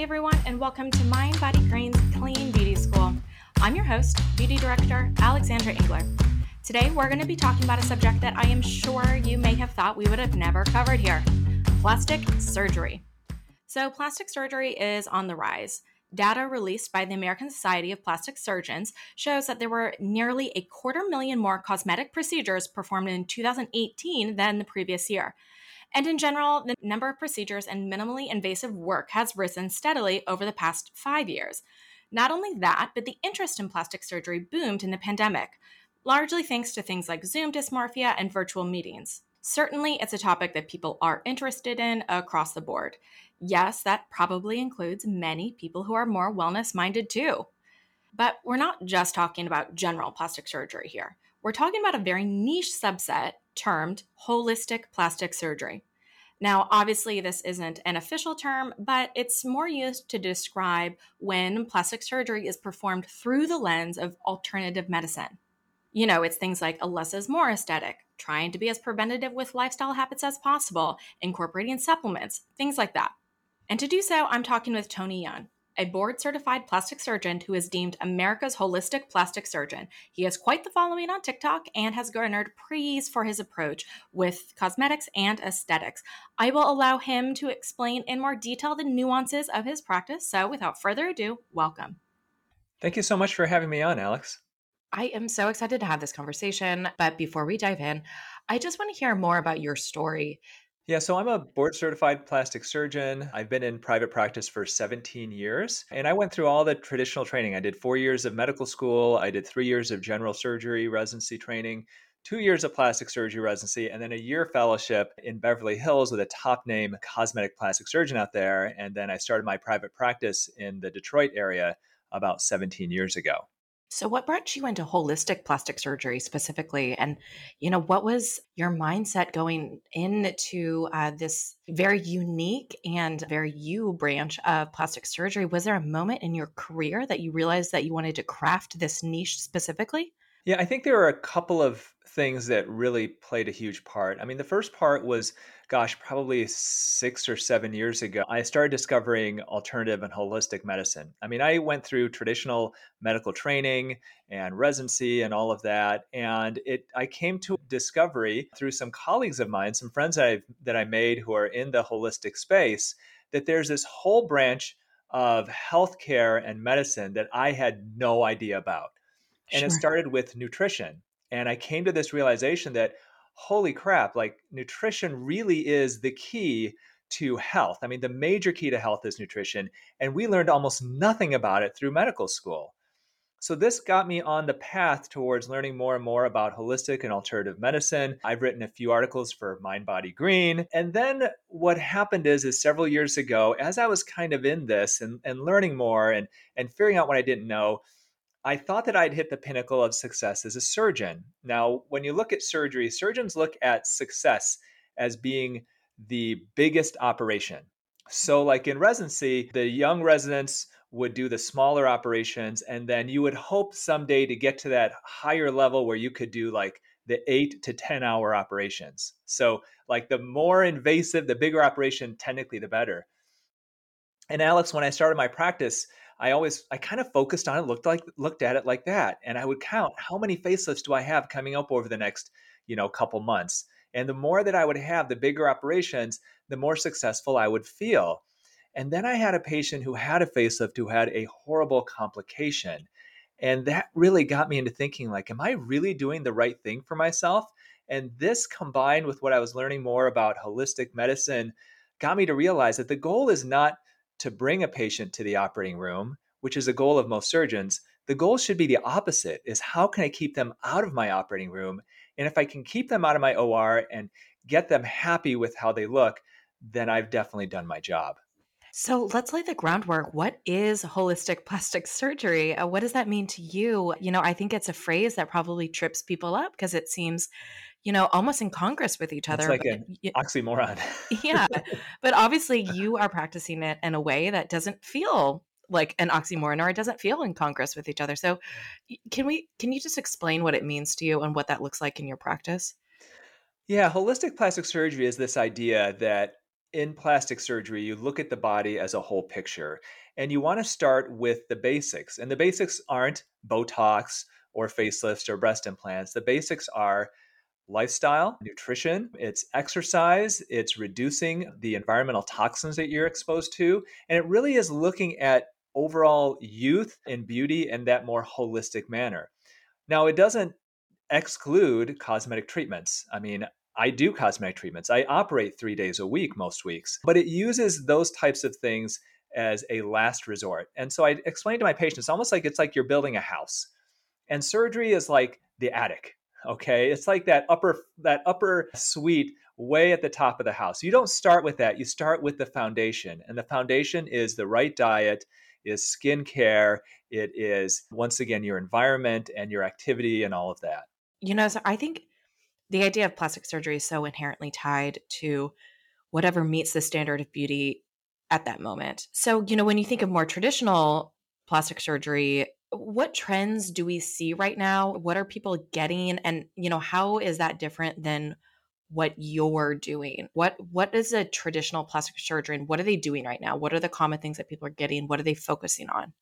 Everyone, and welcome to Mind Body Green's Clean Beauty School. I'm your host, Beauty Director Alexandra Engler. Today, we're going to be talking about a subject that I am sure you may have thought we would have never covered here plastic surgery. So, plastic surgery is on the rise. Data released by the American Society of Plastic Surgeons shows that there were nearly a quarter million more cosmetic procedures performed in 2018 than the previous year. And in general, the number of procedures and minimally invasive work has risen steadily over the past five years. Not only that, but the interest in plastic surgery boomed in the pandemic, largely thanks to things like Zoom dysmorphia and virtual meetings. Certainly, it's a topic that people are interested in across the board. Yes, that probably includes many people who are more wellness minded too. But we're not just talking about general plastic surgery here. We're talking about a very niche subset termed holistic plastic surgery. Now, obviously, this isn't an official term, but it's more used to describe when plastic surgery is performed through the lens of alternative medicine. You know, it's things like a less is more aesthetic, trying to be as preventative with lifestyle habits as possible, incorporating supplements, things like that. And to do so, I'm talking with Tony Youn a board certified plastic surgeon who is deemed America's holistic plastic surgeon. He has quite the following on TikTok and has garnered praise for his approach with cosmetics and aesthetics. I will allow him to explain in more detail the nuances of his practice. So, without further ado, welcome. Thank you so much for having me on, Alex. I am so excited to have this conversation. But before we dive in, I just want to hear more about your story. Yeah, so I'm a board certified plastic surgeon. I've been in private practice for 17 years, and I went through all the traditional training. I did four years of medical school, I did three years of general surgery residency training, two years of plastic surgery residency, and then a year fellowship in Beverly Hills with a top name cosmetic plastic surgeon out there. And then I started my private practice in the Detroit area about 17 years ago. So, what brought you into holistic plastic surgery specifically? And, you know, what was your mindset going into uh, this very unique and very you branch of plastic surgery? Was there a moment in your career that you realized that you wanted to craft this niche specifically? Yeah, I think there are a couple of things that really played a huge part. I mean, the first part was, gosh, probably six or seven years ago, I started discovering alternative and holistic medicine. I mean, I went through traditional medical training and residency and all of that, and it I came to a discovery through some colleagues of mine, some friends that I that I made who are in the holistic space, that there's this whole branch of healthcare and medicine that I had no idea about. And sure. it started with nutrition. And I came to this realization that, holy crap, like nutrition really is the key to health. I mean, the major key to health is nutrition. And we learned almost nothing about it through medical school. So, this got me on the path towards learning more and more about holistic and alternative medicine. I've written a few articles for Mind Body Green. And then what happened is, is several years ago, as I was kind of in this and, and learning more and, and figuring out what I didn't know, I thought that I'd hit the pinnacle of success as a surgeon. Now, when you look at surgery, surgeons look at success as being the biggest operation. So, like in residency, the young residents would do the smaller operations, and then you would hope someday to get to that higher level where you could do like the eight to 10 hour operations. So, like the more invasive, the bigger operation, technically, the better. And Alex, when I started my practice, I always I kind of focused on it, looked like looked at it like that, and I would count how many facelifts do I have coming up over the next you know couple months. And the more that I would have, the bigger operations, the more successful I would feel. And then I had a patient who had a facelift who had a horrible complication. And that really got me into thinking like, am I really doing the right thing for myself? And this combined with what I was learning more about holistic medicine got me to realize that the goal is not to bring a patient to the operating room, which is a goal of most surgeons, the goal should be the opposite is how can I keep them out of my operating room? And if I can keep them out of my OR and get them happy with how they look, then I've definitely done my job. So let's lay the groundwork. What is holistic plastic surgery? Uh, what does that mean to you? You know, I think it's a phrase that probably trips people up because it seems you know, almost in Congress with each other. It's like an oxymoron. yeah. But obviously you are practicing it in a way that doesn't feel like an oxymoron or it doesn't feel in Congress with each other. So can we can you just explain what it means to you and what that looks like in your practice? Yeah, holistic plastic surgery is this idea that in plastic surgery, you look at the body as a whole picture and you want to start with the basics. And the basics aren't Botox or facelifts or breast implants. The basics are lifestyle, nutrition, it's exercise, it's reducing the environmental toxins that you're exposed to. And it really is looking at overall youth and beauty in that more holistic manner. Now, it doesn't exclude cosmetic treatments. I mean, I do cosmetic treatments. I operate three days a week most weeks, but it uses those types of things as a last resort. And so I explained to my patients almost like it's like you're building a house. And surgery is like the attic. Okay. It's like that upper that upper suite way at the top of the house. You don't start with that. You start with the foundation. And the foundation is the right diet, is skincare, it is once again your environment and your activity and all of that. You know, so I think the idea of plastic surgery is so inherently tied to whatever meets the standard of beauty at that moment. So, you know, when you think of more traditional plastic surgery, what trends do we see right now? What are people getting and you know, how is that different than what you're doing? What what is a traditional plastic surgeon? What are they doing right now? What are the common things that people are getting? What are they focusing on?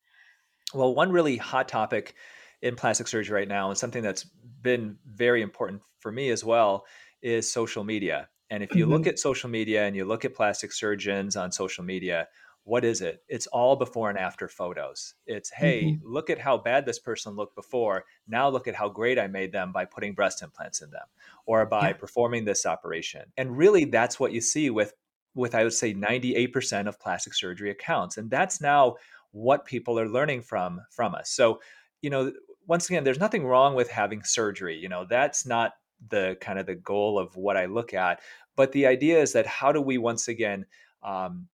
Well, one really hot topic in plastic surgery right now, and something that's been very important for me as well, is social media. And if you mm-hmm. look at social media and you look at plastic surgeons on social media, what is it? It's all before and after photos. It's, hey, mm-hmm. look at how bad this person looked before. Now look at how great I made them by putting breast implants in them or by yeah. performing this operation. And really, that's what you see with, with I would say, 98% of plastic surgery accounts. And that's now what people are learning from from us. So, you know, once again, there's nothing wrong with having surgery. You know, that's not the kind of the goal of what I look at. But the idea is that how do we once again um,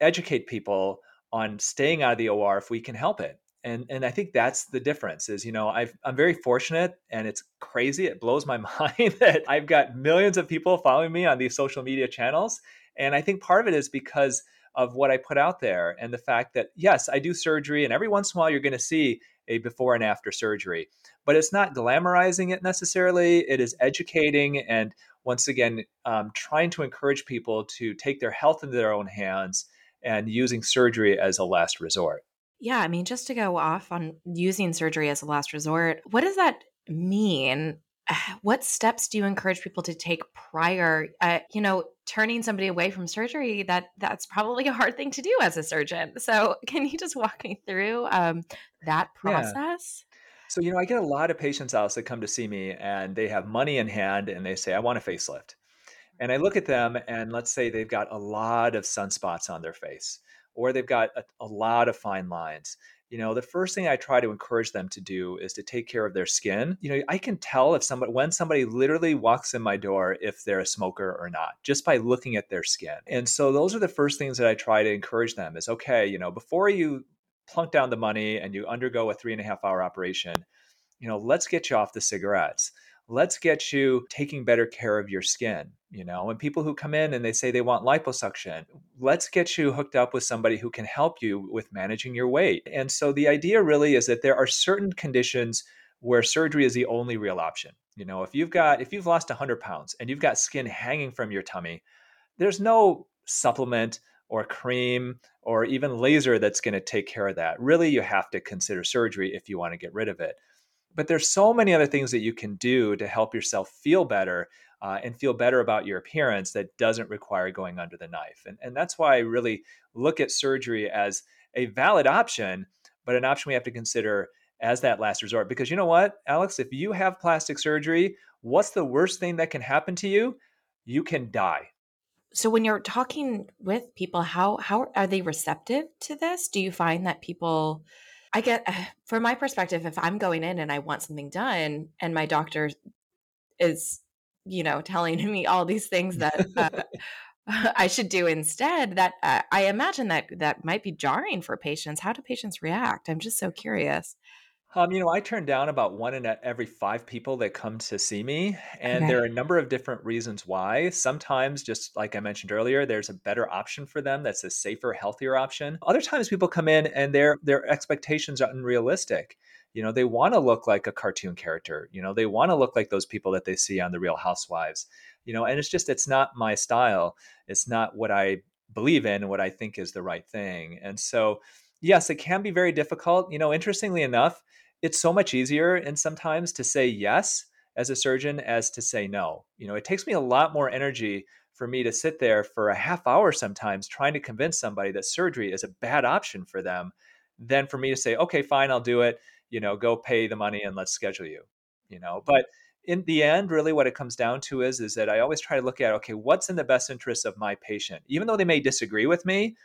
educate people on staying out of the OR if we can help it? And and I think that's the difference. Is you know i am very fortunate, and it's crazy. It blows my mind that I've got millions of people following me on these social media channels, and I think part of it is because of what I put out there and the fact that yes, I do surgery, and every once in a while you're going to see a before and after surgery. But it's not glamorizing it necessarily, it is educating and once again, um, trying to encourage people to take their health into their own hands and using surgery as a last resort. Yeah, I mean, just to go off on using surgery as a last resort, what does that mean? What steps do you encourage people to take prior? Uh, you know, turning somebody away from surgery that that's probably a hard thing to do as a surgeon. So, can you just walk me through um, that process? Yeah. So, you know, I get a lot of patients out that come to see me and they have money in hand and they say, I want a facelift. And I look at them and let's say they've got a lot of sunspots on their face or they've got a, a lot of fine lines you know the first thing i try to encourage them to do is to take care of their skin you know i can tell if somebody when somebody literally walks in my door if they're a smoker or not just by looking at their skin and so those are the first things that i try to encourage them is okay you know before you plunk down the money and you undergo a three and a half hour operation you know let's get you off the cigarettes let's get you taking better care of your skin you know and people who come in and they say they want liposuction let's get you hooked up with somebody who can help you with managing your weight. And so the idea really is that there are certain conditions where surgery is the only real option. You know if you've got if you've lost 100 pounds and you've got skin hanging from your tummy there's no supplement or cream or even laser that's going to take care of that. Really you have to consider surgery if you want to get rid of it but there's so many other things that you can do to help yourself feel better uh, and feel better about your appearance that doesn't require going under the knife. And, and that's why I really look at surgery as a valid option, but an option we have to consider as that last resort. Because you know what, Alex, if you have plastic surgery, what's the worst thing that can happen to you? You can die. So when you're talking with people, how how are they receptive to this? Do you find that people I get from my perspective, if I'm going in and I want something done and my doctor is, you know, telling me all these things that uh, I should do instead, that uh, I imagine that that might be jarring for patients. How do patients react? I'm just so curious. Um, you know, I turn down about one in every five people that come to see me, and there are a number of different reasons why. Sometimes, just like I mentioned earlier, there's a better option for them that's a safer, healthier option. Other times, people come in and their their expectations are unrealistic. You know, they want to look like a cartoon character. You know, they want to look like those people that they see on the Real Housewives. You know, and it's just it's not my style. it's not what I believe in and what I think is the right thing. And so, yes, it can be very difficult. You know, interestingly enough, it's so much easier and sometimes to say yes as a surgeon as to say no. You know, it takes me a lot more energy for me to sit there for a half hour sometimes trying to convince somebody that surgery is a bad option for them than for me to say, okay, fine, I'll do it. You know, go pay the money and let's schedule you. You know, but in the end, really what it comes down to is is that I always try to look at okay, what's in the best interest of my patient, even though they may disagree with me.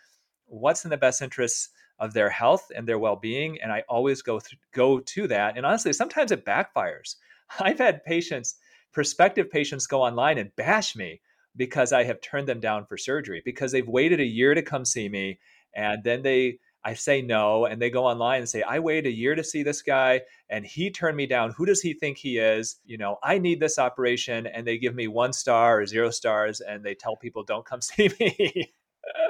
What's in the best interest of their health and their well-being, and I always go th- go to that. And honestly, sometimes it backfires. I've had patients, prospective patients, go online and bash me because I have turned them down for surgery because they've waited a year to come see me, and then they I say no, and they go online and say, I waited a year to see this guy and he turned me down. Who does he think he is? You know, I need this operation. And they give me one star or zero stars and they tell people, don't come see me.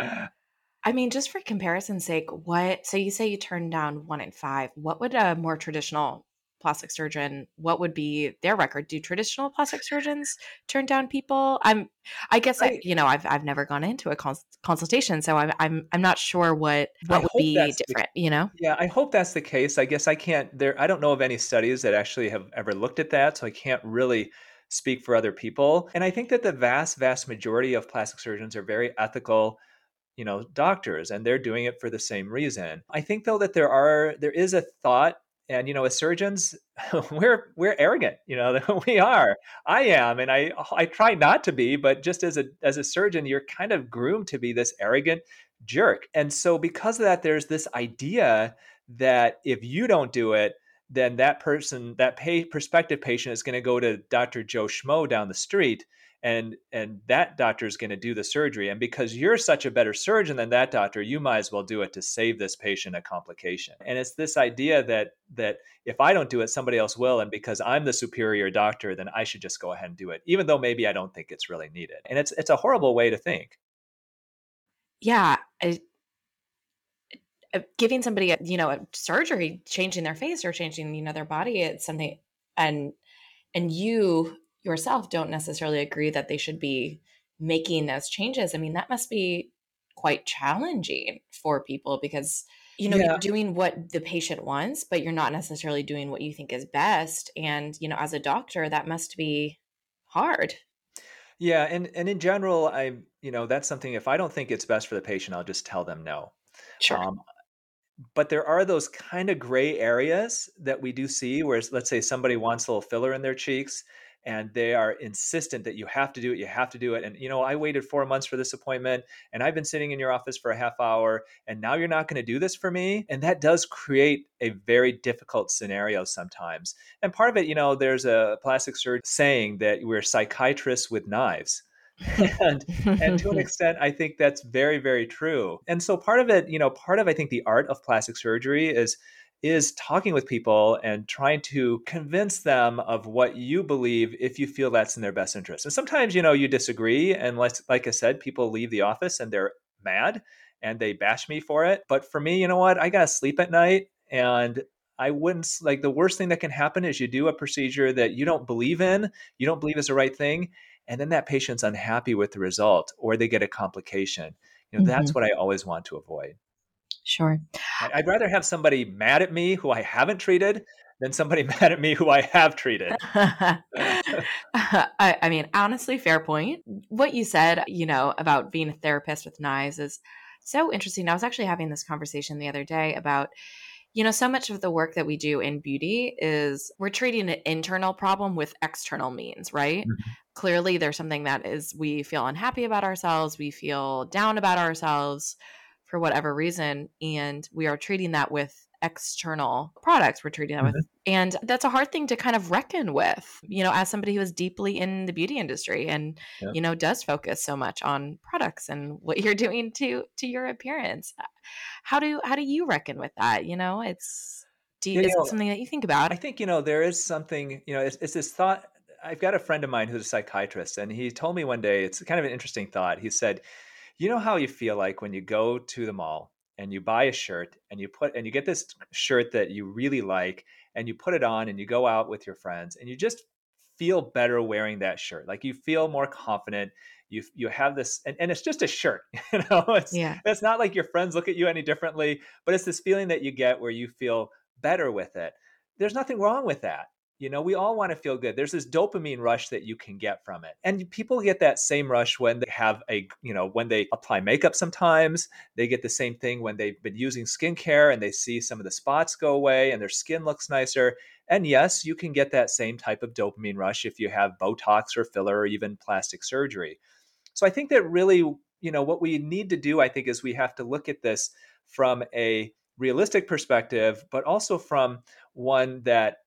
I mean, just for comparison's sake, what, so you say you turned down one in five. What would a more traditional plastic surgeon, what would be their record? Do traditional plastic surgeons turn down people? I'm, I guess I, you know, I've I've never gone into a cons- consultation, so I'm I'm I'm not sure what what would be different. The, you know? Yeah, I hope that's the case. I guess I can't. There, I don't know of any studies that actually have ever looked at that, so I can't really speak for other people. And I think that the vast vast majority of plastic surgeons are very ethical you know doctors and they're doing it for the same reason. I think though that there are there is a thought and you know as surgeons we're we're arrogant you know we are. I am and i i try not to be but just as a as a surgeon you're kind of groomed to be this arrogant jerk. And so because of that there's this idea that if you don't do it then that person that pay, prospective patient is going to go to dr joe schmo down the street and and that doctor is going to do the surgery and because you're such a better surgeon than that doctor you might as well do it to save this patient a complication. And it's this idea that that if i don't do it somebody else will and because i'm the superior doctor then i should just go ahead and do it even though maybe i don't think it's really needed. And it's it's a horrible way to think. Yeah I, uh, giving somebody a, you know a surgery changing their face or changing you know their body it's something and and you yourself don't necessarily agree that they should be making those changes, I mean, that must be quite challenging for people because you know yeah. you're doing what the patient wants but you're not necessarily doing what you think is best. And you know as a doctor that must be hard. Yeah and and in general i you know that's something if i don't think it's best for the patient i'll just tell them no. Sure. Um, but there are those kind of gray areas that we do see where let's say somebody wants a little filler in their cheeks and they are insistent that you have to do it you have to do it and you know i waited four months for this appointment and i've been sitting in your office for a half hour and now you're not going to do this for me? And that does create a very difficult scenario sometimes. And part of it you know there's a plastic surgeon saying that we're psychiatrists with knives. And and to an extent i think that's very very true. And so part of it you know part of i think the art of plastic surgery is is talking with people and trying to convince them of what you believe if you feel that's in their best interest. And sometimes, you know, you disagree. And like, like I said, people leave the office and they're mad and they bash me for it. But for me, you know what? I got to sleep at night and I wouldn't like the worst thing that can happen is you do a procedure that you don't believe in, you don't believe is the right thing, and then that patient's unhappy with the result or they get a complication. You know, mm-hmm. that's what I always want to avoid. Sure. I'd rather have somebody mad at me who I haven't treated than somebody mad at me who I have treated. I, I, mean, honestly, fair point. What you said, you know, about being a therapist with knives is so interesting. I was actually having this conversation the other day about, you know, so much of the work that we do in beauty is we're treating an internal problem with external means, right? Mm-hmm. Clearly, there's something that is we feel unhappy about ourselves, we feel down about ourselves for whatever reason and we are treating that with external products. We're treating that mm-hmm. with and that's a hard thing to kind of reckon with you know as somebody who is deeply in the beauty industry and yeah. you know does focus so much on products and what you're doing to to your appearance. How do how do you reckon with that? You know it's do you, you is know, it something that you think about? I think you know there is something you know it's, it's this thought i've got a friend of mine who's a psychiatrist and he told me one day it's kind of an interesting thought. He said you know how you feel like when you go to the mall and you buy a shirt and you put and you get this shirt that you really like and you put it on and you go out with your friends and you just feel better wearing that shirt. Like you feel more confident. You you have this and, and it's just a shirt you know? It's yeah. it's not like your friends look at you any differently but it's this feeling that you get where you feel better with it. There's nothing wrong with that you know, we all want to feel good. There's this dopamine rush that you can get from it. And people get that same rush when they have a, you know, when they apply makeup sometimes. They get the same thing when they've been using skincare and they see some of the spots go away and their skin looks nicer. And yes, you can get that same type of dopamine rush if you have Botox or filler or even plastic surgery. So I think that really, you know, what we need to do, I think, is we have to look at this from a realistic perspective, but also from one that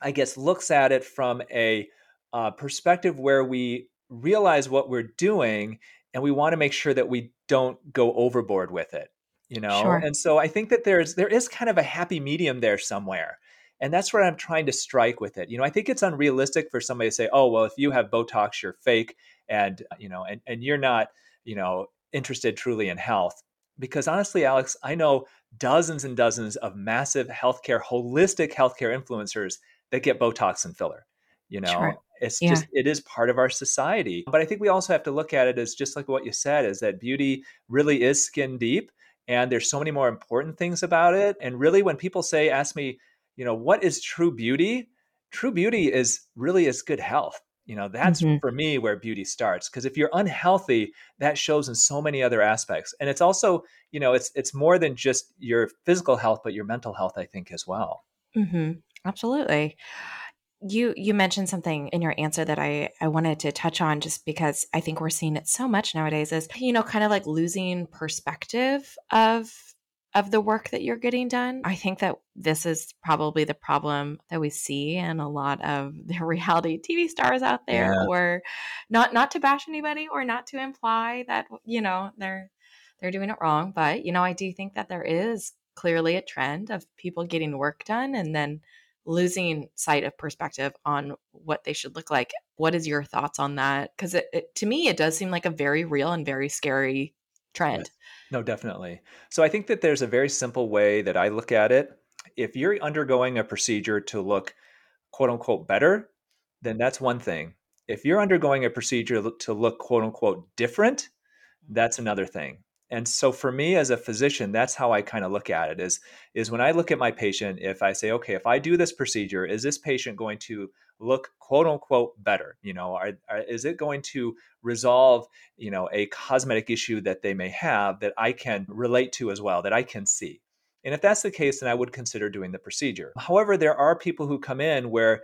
I guess, looks at it from a uh, perspective where we realize what we're doing and we want to make sure that we don't go overboard with it you know sure. and so i think that there's there is kind of a happy medium there somewhere and that's what i'm trying to strike with it you know i think it's unrealistic for somebody to say oh well if you have botox you're fake and you know and, and you're not you know interested truly in health because honestly alex i know dozens and dozens of massive healthcare, holistic healthcare influencers that get Botox and filler. You know, sure. it's yeah. just it is part of our society. But I think we also have to look at it as just like what you said, is that beauty really is skin deep, and there's so many more important things about it. And really, when people say, ask me, you know, what is true beauty? True beauty is really is good health you know that's mm-hmm. for me where beauty starts because if you're unhealthy that shows in so many other aspects and it's also you know it's it's more than just your physical health but your mental health i think as well mm-hmm. absolutely you you mentioned something in your answer that I I wanted to touch on just because I think we're seeing it so much nowadays is you know kind of like losing perspective of of the work that you're getting done. I think that this is probably the problem that we see in a lot of the reality TV stars out there yeah. or not not to bash anybody or not to imply that you know they're they're doing it wrong, but you know I do think that there is clearly a trend of people getting work done and then losing sight of perspective on what they should look like. What is your thoughts on that? Cuz to me it does seem like a very real and very scary trend. Yes. No, definitely. So I think that there's a very simple way that I look at it. If you're undergoing a procedure to look quote unquote better, then that's one thing. If you're undergoing a procedure to look quote unquote different, that's another thing and so for me as a physician that's how i kind of look at it is is when i look at my patient if i say okay if i do this procedure is this patient going to look quote unquote better? You know are, are, is it going to resolve you know a cosmetic issue that they may have that i can relate to as well that i can see? And if that's the case then i would consider doing the procedure. However there are people who come in where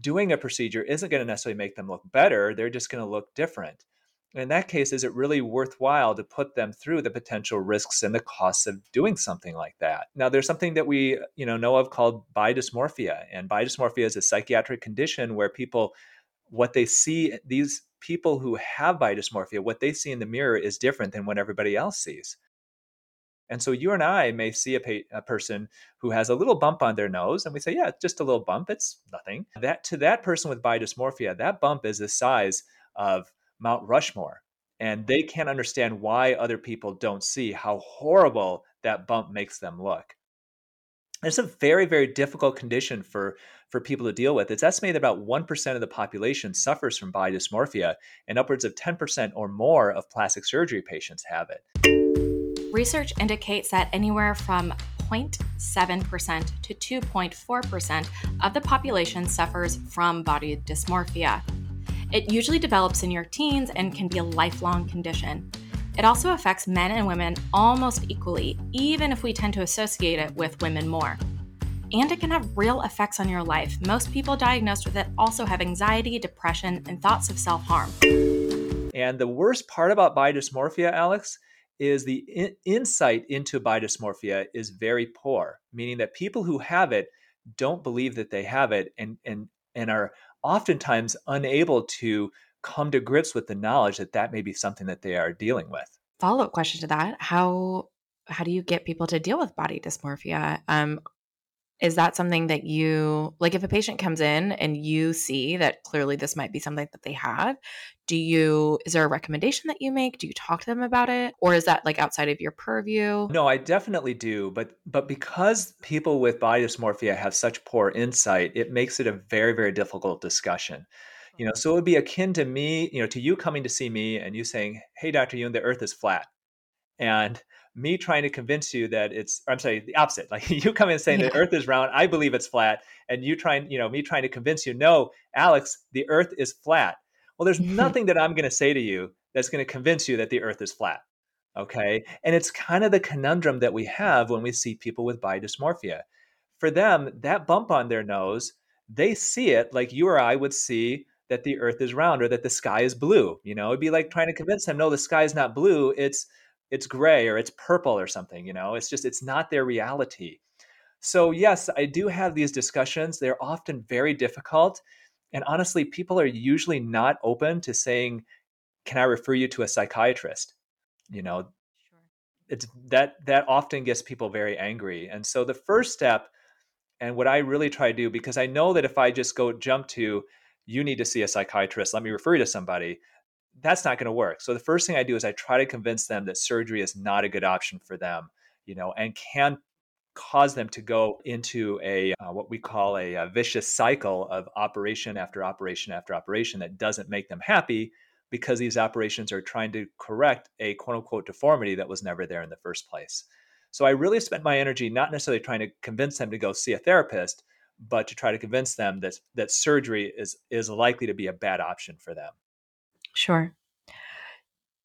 doing a procedure isn't going to necessarily make them look better they're just going to look different in that case, is it really worthwhile to put them through the potential risks and the costs of doing something like that? Now, there's something that we uh, you know know of called body dysmorphia, and body dysmorphia is a psychiatric condition where people what they see these people who have body dysmorphia, what they see in the mirror is different than what everybody else sees. And so you and I may see a, pa- a, person who has a little bump on their nose, and we say, "Yeah, it's just a little bump. It's nothing." That to that person with body dysmorphia, that bump is the size of Mount Rushmore. And they can't understand why other people don't see how horrible that bump makes them look. It's a very, very difficult condition for, for people to deal with. It's estimated about 1% of the population suffers from body dysmorphia, and upwards of 10% or more of plastic surgery patients have it. Research indicates that anywhere from 0.7% to 2.4% of the population suffers from body dysmorphia. It usually develops in your teens and can be a lifelong condition. It also affects men and women almost equally, even if we tend to associate it with women more. And it can have real effects on your life. Most people diagnosed with it also have anxiety, depression, and thoughts of self harm. And the worst part about body dysmorphia, Alex, is the in- insight into body dysmorphia is very poor, meaning that people who have it don't believe that they have it and, and, and are oftentimes unable to come to grips with the knowledge that that may be something that they are dealing with. Follow up question to that: How how do you get people to deal with body dysmorphia? Um, is that something that you like if a patient comes in and you see that clearly this might be something that they have do you is there a recommendation that you make? Do you talk to them about it? Or is that like outside of your purview? No i definitely do but but because people with body dysmorphia have such poor insight it makes it a very very difficult discussion. You know, so it would be akin to me, you know, to you coming to see me and you saying, "Hey, Dr. Youn, the Earth is flat," and me trying to convince you that it's i'm sorry the opposite like you come in saying yeah. the earth is round i believe it's flat and you trying you know me trying to convince you no alex the earth is flat. Well there's nothing that i'm going to say to you that's going to convince you that the earth is flat okay? And it's kind of the conundrum that we have when we see people with body dysmorphia for them that bump on their nose they see it like you or i would see that the earth is round or that the sky is blue you know? It'd be like trying to convince them no the sky is not blue it's it's gray or it's purple or something you know? It's just it's not their reality. So yes i do have these discussions. They're often very difficult and honestly people are usually not open to saying can i refer you to a psychiatrist? You know? Sure. it's that that often gets people very angry. And so the first step and what i really try to do because i know that if i just go jump to you need to see a psychiatrist. Let me refer you to somebody that's not going to work. So the first thing I do is I try to convince them that surgery is not a good option for them, you know, and can cause them to go into a uh, what we call a, a, vicious cycle of operation after operation after operation that doesn't make them happy because these operations are trying to correct a quote unquote deformity that was never there in the first place. So I really spent my energy not necessarily trying to convince them to go see a therapist, but to try to convince them that that surgery is is likely to be a bad option for them. Sure.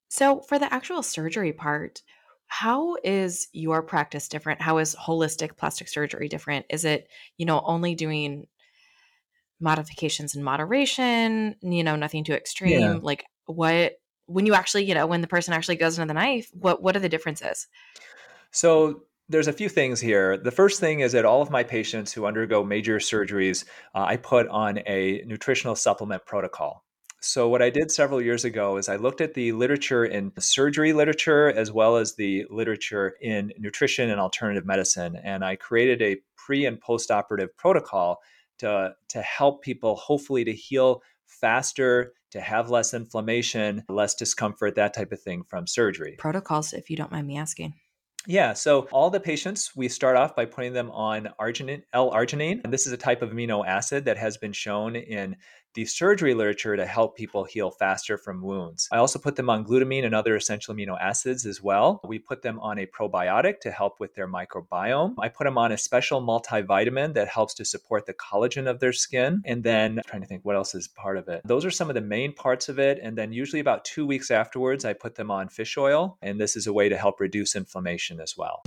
So, for the actual surgery part, how is your practice different? How is holistic plastic surgery different? Is it, you know, only doing modifications in moderation, you know, nothing too extreme? Yeah. Like what when you actually, you know, when the person actually goes into the knife, what what are the differences? So, there's a few things here. The first thing is that all of my patients who undergo major surgeries, uh, I put on a nutritional supplement protocol. So, what I did several years ago is I looked at the literature in surgery literature as well as the literature in nutrition and alternative medicine. And I created a pre and post operative protocol to, to help people hopefully to heal faster, to have less inflammation, less discomfort, that type of thing from surgery. Protocols, if you don't mind me asking. Yeah, so all the patients, we start off by putting them on arginine, L-arginine. And this is a type of amino acid that has been shown in the surgery literature to help people heal faster from wounds. I also put them on glutamine and other essential amino acids as well. We put them on a probiotic to help with their microbiome. I put them on a special multivitamin that helps to support the collagen of their skin. And then I'm trying to think what else is part of it. Those are some of the main parts of it. And then usually about two weeks afterwards, I put them on fish oil. And this is a way to help reduce inflammation as well.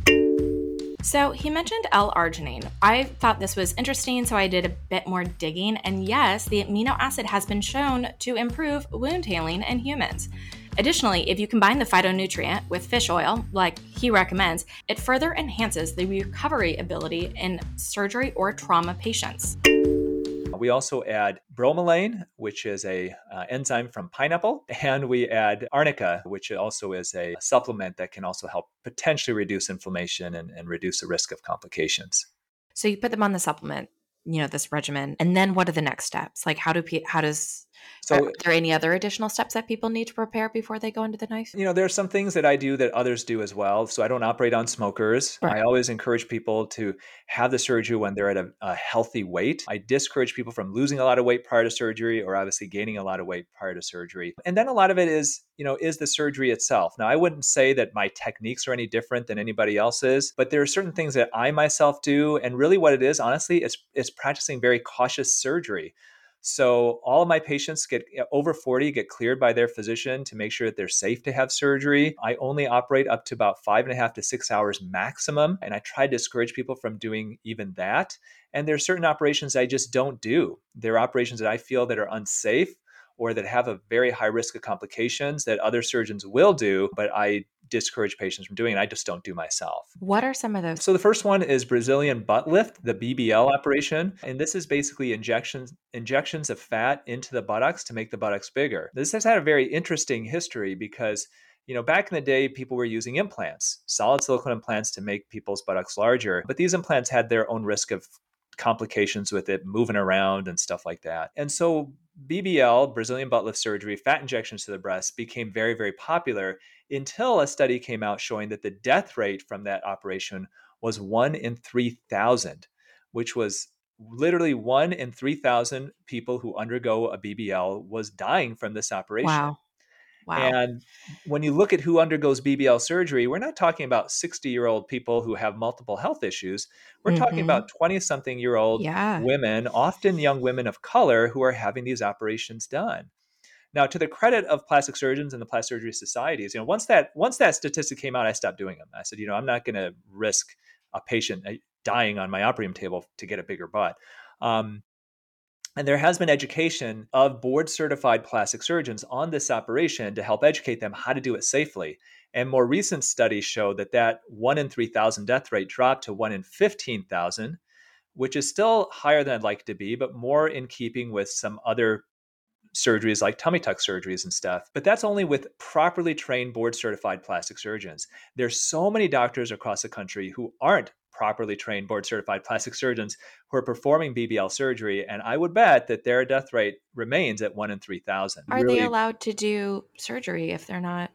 So he mentioned L-arginine. I thought this was interesting, so I did a bit more digging. And yes, the amino acid has been shown to improve wound healing in humans. Additionally, if you combine the phytonutrient with fish oil, like he recommends, it further enhances the recovery ability in surgery or trauma patients. We also add bromelain, which is a uh, enzyme from pineapple, and we add arnica, which also is a supplement that can also help potentially reduce inflammation and, and reduce the risk of complications. So you put them on the supplement, you know, this regimen, and then what are the next steps? Like how do how does so, are there any other additional steps that people need to prepare before they go into the knife? You know, there are some things that I do that others do as well. So I don't operate on smokers. Right. I always encourage people to have the surgery when they're at a, a, healthy weight. I discourage people from losing a lot of weight prior to surgery or obviously gaining a lot of weight prior to surgery. And then a lot of it is, you know, is the surgery itself. Now, I wouldn't say that my techniques are any different than anybody else's, but there are certain things that I myself do. And really what it is, honestly, is, it's practicing very cautious surgery. So all of my patients get over 40 get cleared by their physician to make sure that they're safe to have surgery. I only operate up to about five and a half to six hours maximum. And I try to discourage people from doing even that. And there are certain operations I just don't do. There are operations that I feel that are unsafe or that have a very high risk of complications that other surgeons will do, but I discourage patients from doing it. I just don't do myself. What are some of those? So the first one is Brazilian butt lift, the BBL operation, and this is basically injections injections of fat into the buttocks to make the buttocks bigger. This has had a very interesting history because you know, back in the day, people were using implants, solid silicone implants to make people's buttocks larger, but these implants had their own risk of complications with it, moving around and stuff like that. And so BBL, Brazilian butt lift surgery, fat injections to the breast became very, very popular until a study came out showing that the death rate from that operation was one in 3,000, which was literally one in 3,000 people who undergo a BBL was dying from this operation. Wow. Wow. And when you look at who undergoes BBL surgery, we're not talking about 60 year old people who have multiple health issues. We're mm-hmm. talking about 20 something year old yeah. women, often young women of color, who are having these operations done. Now, to the credit of plastic surgeons and the plastic surgery societies, you know, once that once that statistic came out, I stopped doing them. I said, you know, I'm not going to risk a patient uh, dying on my operating table to get a bigger butt. Um, and there has been education of board certified plastic surgeons on this operation to help educate them how to do it safely. And more recent studies show that that 1 in 3,000 death rate dropped to 1 in 15,000, which is still higher than I'd like to be, but more in keeping with some other surgeries like tummy tuck surgeries and stuff. But that's only with properly trained board certified plastic surgeons. There's so many doctors across the country who aren't properly trained board certified plastic surgeons who are performing BBL surgery. And I would bet that their death rate remains at one in 3,000. Are really, they allowed to do surgery if they're not?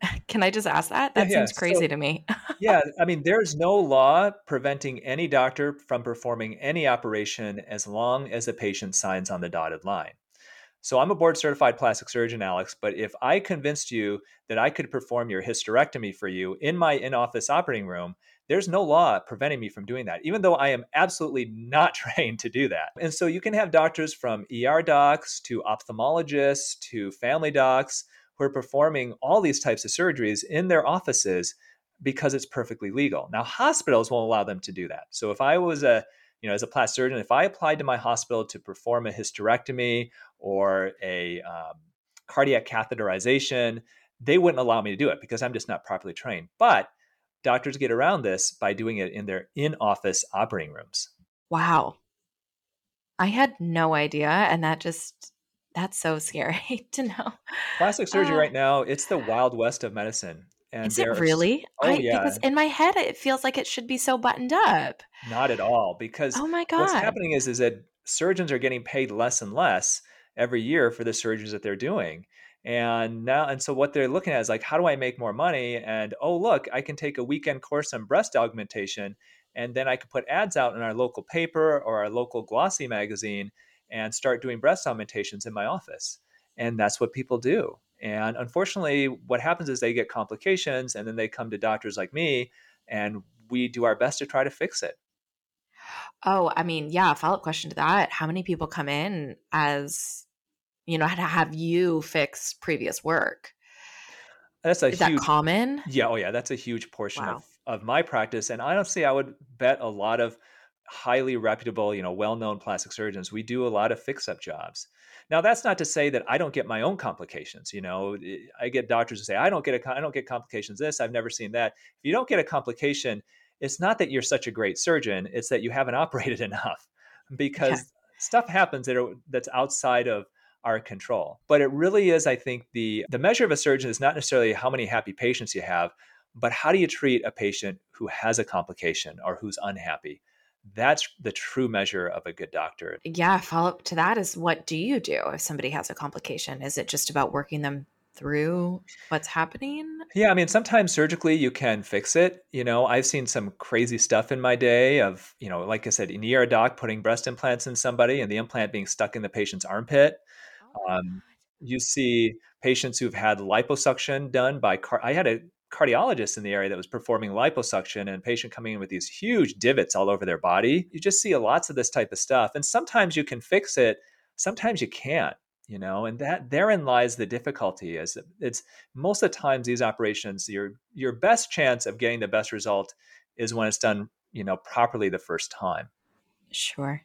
Can I just ask that? That yeah, seems yeah. crazy so, to me. yeah. I mean, there's no law preventing any doctor from performing any operation as long as the patient signs on the dotted line. So I'm a board certified plastic surgeon, Alex, but if I convinced you that I could perform your hysterectomy for you in my in office operating room, there's no law preventing me from doing that, even though I am absolutely not trained to do that. And so you can have doctors from ER docs to ophthalmologists to family docs who are performing all these types of surgeries in their offices because it's perfectly legal. Now, hospitals won't allow them to do that. So if I was a you know, as a plastic surgeon, if I applied to my hospital to perform a hysterectomy or a um, cardiac catheterization, they wouldn't allow me to do it because I'm just not properly trained. But doctors get around this by doing it in their in office operating rooms. Wow. I had no idea. And that just, that's so scary to know. Plastic surgery uh, right now, it's the wild west of medicine. And is it really? Oh, I, yeah. Because in my head, it feels like it should be so buttoned up. Not at all. Because oh my God. what's happening is, is that surgeons are getting paid less and less every year for the surgeries that they're doing. And now, and so what they're looking at is like, how do I make more money? And oh, look, I can take a weekend course on breast augmentation, and then I can put ads out in our local paper or our local glossy magazine and start doing breast augmentations in my office. And that's what people do. And unfortunately, what happens is they get complications and then they come to doctors like me, and we do our best to try to fix it. Oh, I mean, yeah, follow up question to that. How many people come in as you know, how to have you fix previous work. That's a Is huge, that common? Yeah, oh yeah, that's a huge portion wow. of, of my practice. And honestly, I would bet a lot of highly reputable, you know, well-known plastic surgeons, we do a lot of fix-up jobs. Now, that's not to say that I don't get my own complications. You know, eh, I get doctors who say, I don't get a, I don't get complications. This, I've never seen that. If you don't get a complication, it's not that you're such a great surgeon; it's that you haven't operated enough, because yeah. stuff happens that are, that's outside of our control. But it really is, I think, the the measure of a surgeon is not necessarily how many happy patients you have, but how do you treat a patient who has a complication or who's unhappy? That's the true measure of a good doctor. Yeah, follow up to that is what do you do if somebody has a complication? Is it just about working them through what's happening? Yeah, I mean, sometimes surgically you can fix it. You know, I've seen some crazy stuff in my day of, you know, like I said, an ER doc putting breast implants in somebody and the implant being stuck in the patient's armpit. Um, you see patients who've had liposuction done by car- I had a cardiologist in the area that was performing liposuction and a patient coming in with these huge divots all over their body. You just see lots of this type of stuff. And sometimes you can fix it, sometimes you can't, you know, and that therein lies the difficulty is it's most of the times these operations, your your best chance of getting the best result is when it's done, you know, properly the first time. Sure.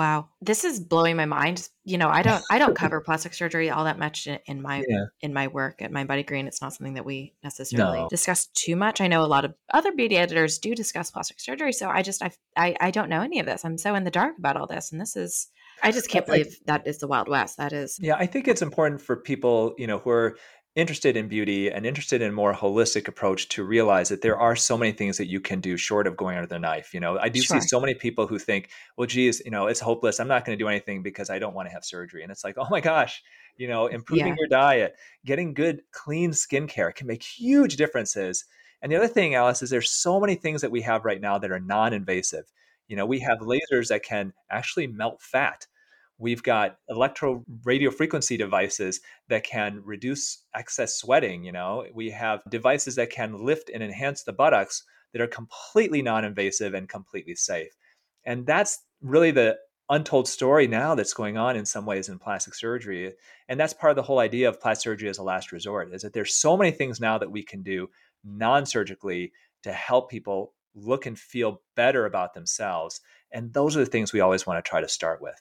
Wow. This is blowing my mind. You know, I don't I don't cover plastic surgery all that much in, in my yeah. in my work at Mindbody Green. It's not something that we necessarily no. discuss too much. I know a lot of other beauty editors do discuss plastic surgery, so I just I, I I don't know any of this. I'm so in the dark about all this and this is I just can't believe that is the Wild West. That is. Yeah, I think it's important for people, you know, who are interested in beauty and interested in a more holistic approach to realize that there are so many things that you can do short of going under the knife. You know, I do sure. see so many people who think, well, geez, you know, it's hopeless. I'm not going to do anything because I don't want to have surgery. And it's like, oh my gosh, you know, improving yeah. your diet, getting good, clean skincare can make huge differences. And the other thing, Alice, is there's so many things that we have right now that are non-invasive You know, we have lasers that can actually melt fat. We've got electro radio frequency devices that can reduce excess sweating. You know, we have devices that can lift and enhance the buttocks that are completely non invasive and completely safe. And that's really the untold story now that's going on in some ways in plastic surgery. And that's part of the whole idea of plastic surgery as a last resort is that there's so many things now that we can do non surgically to help people look and feel better about themselves. And those are the things we always want to try to start with.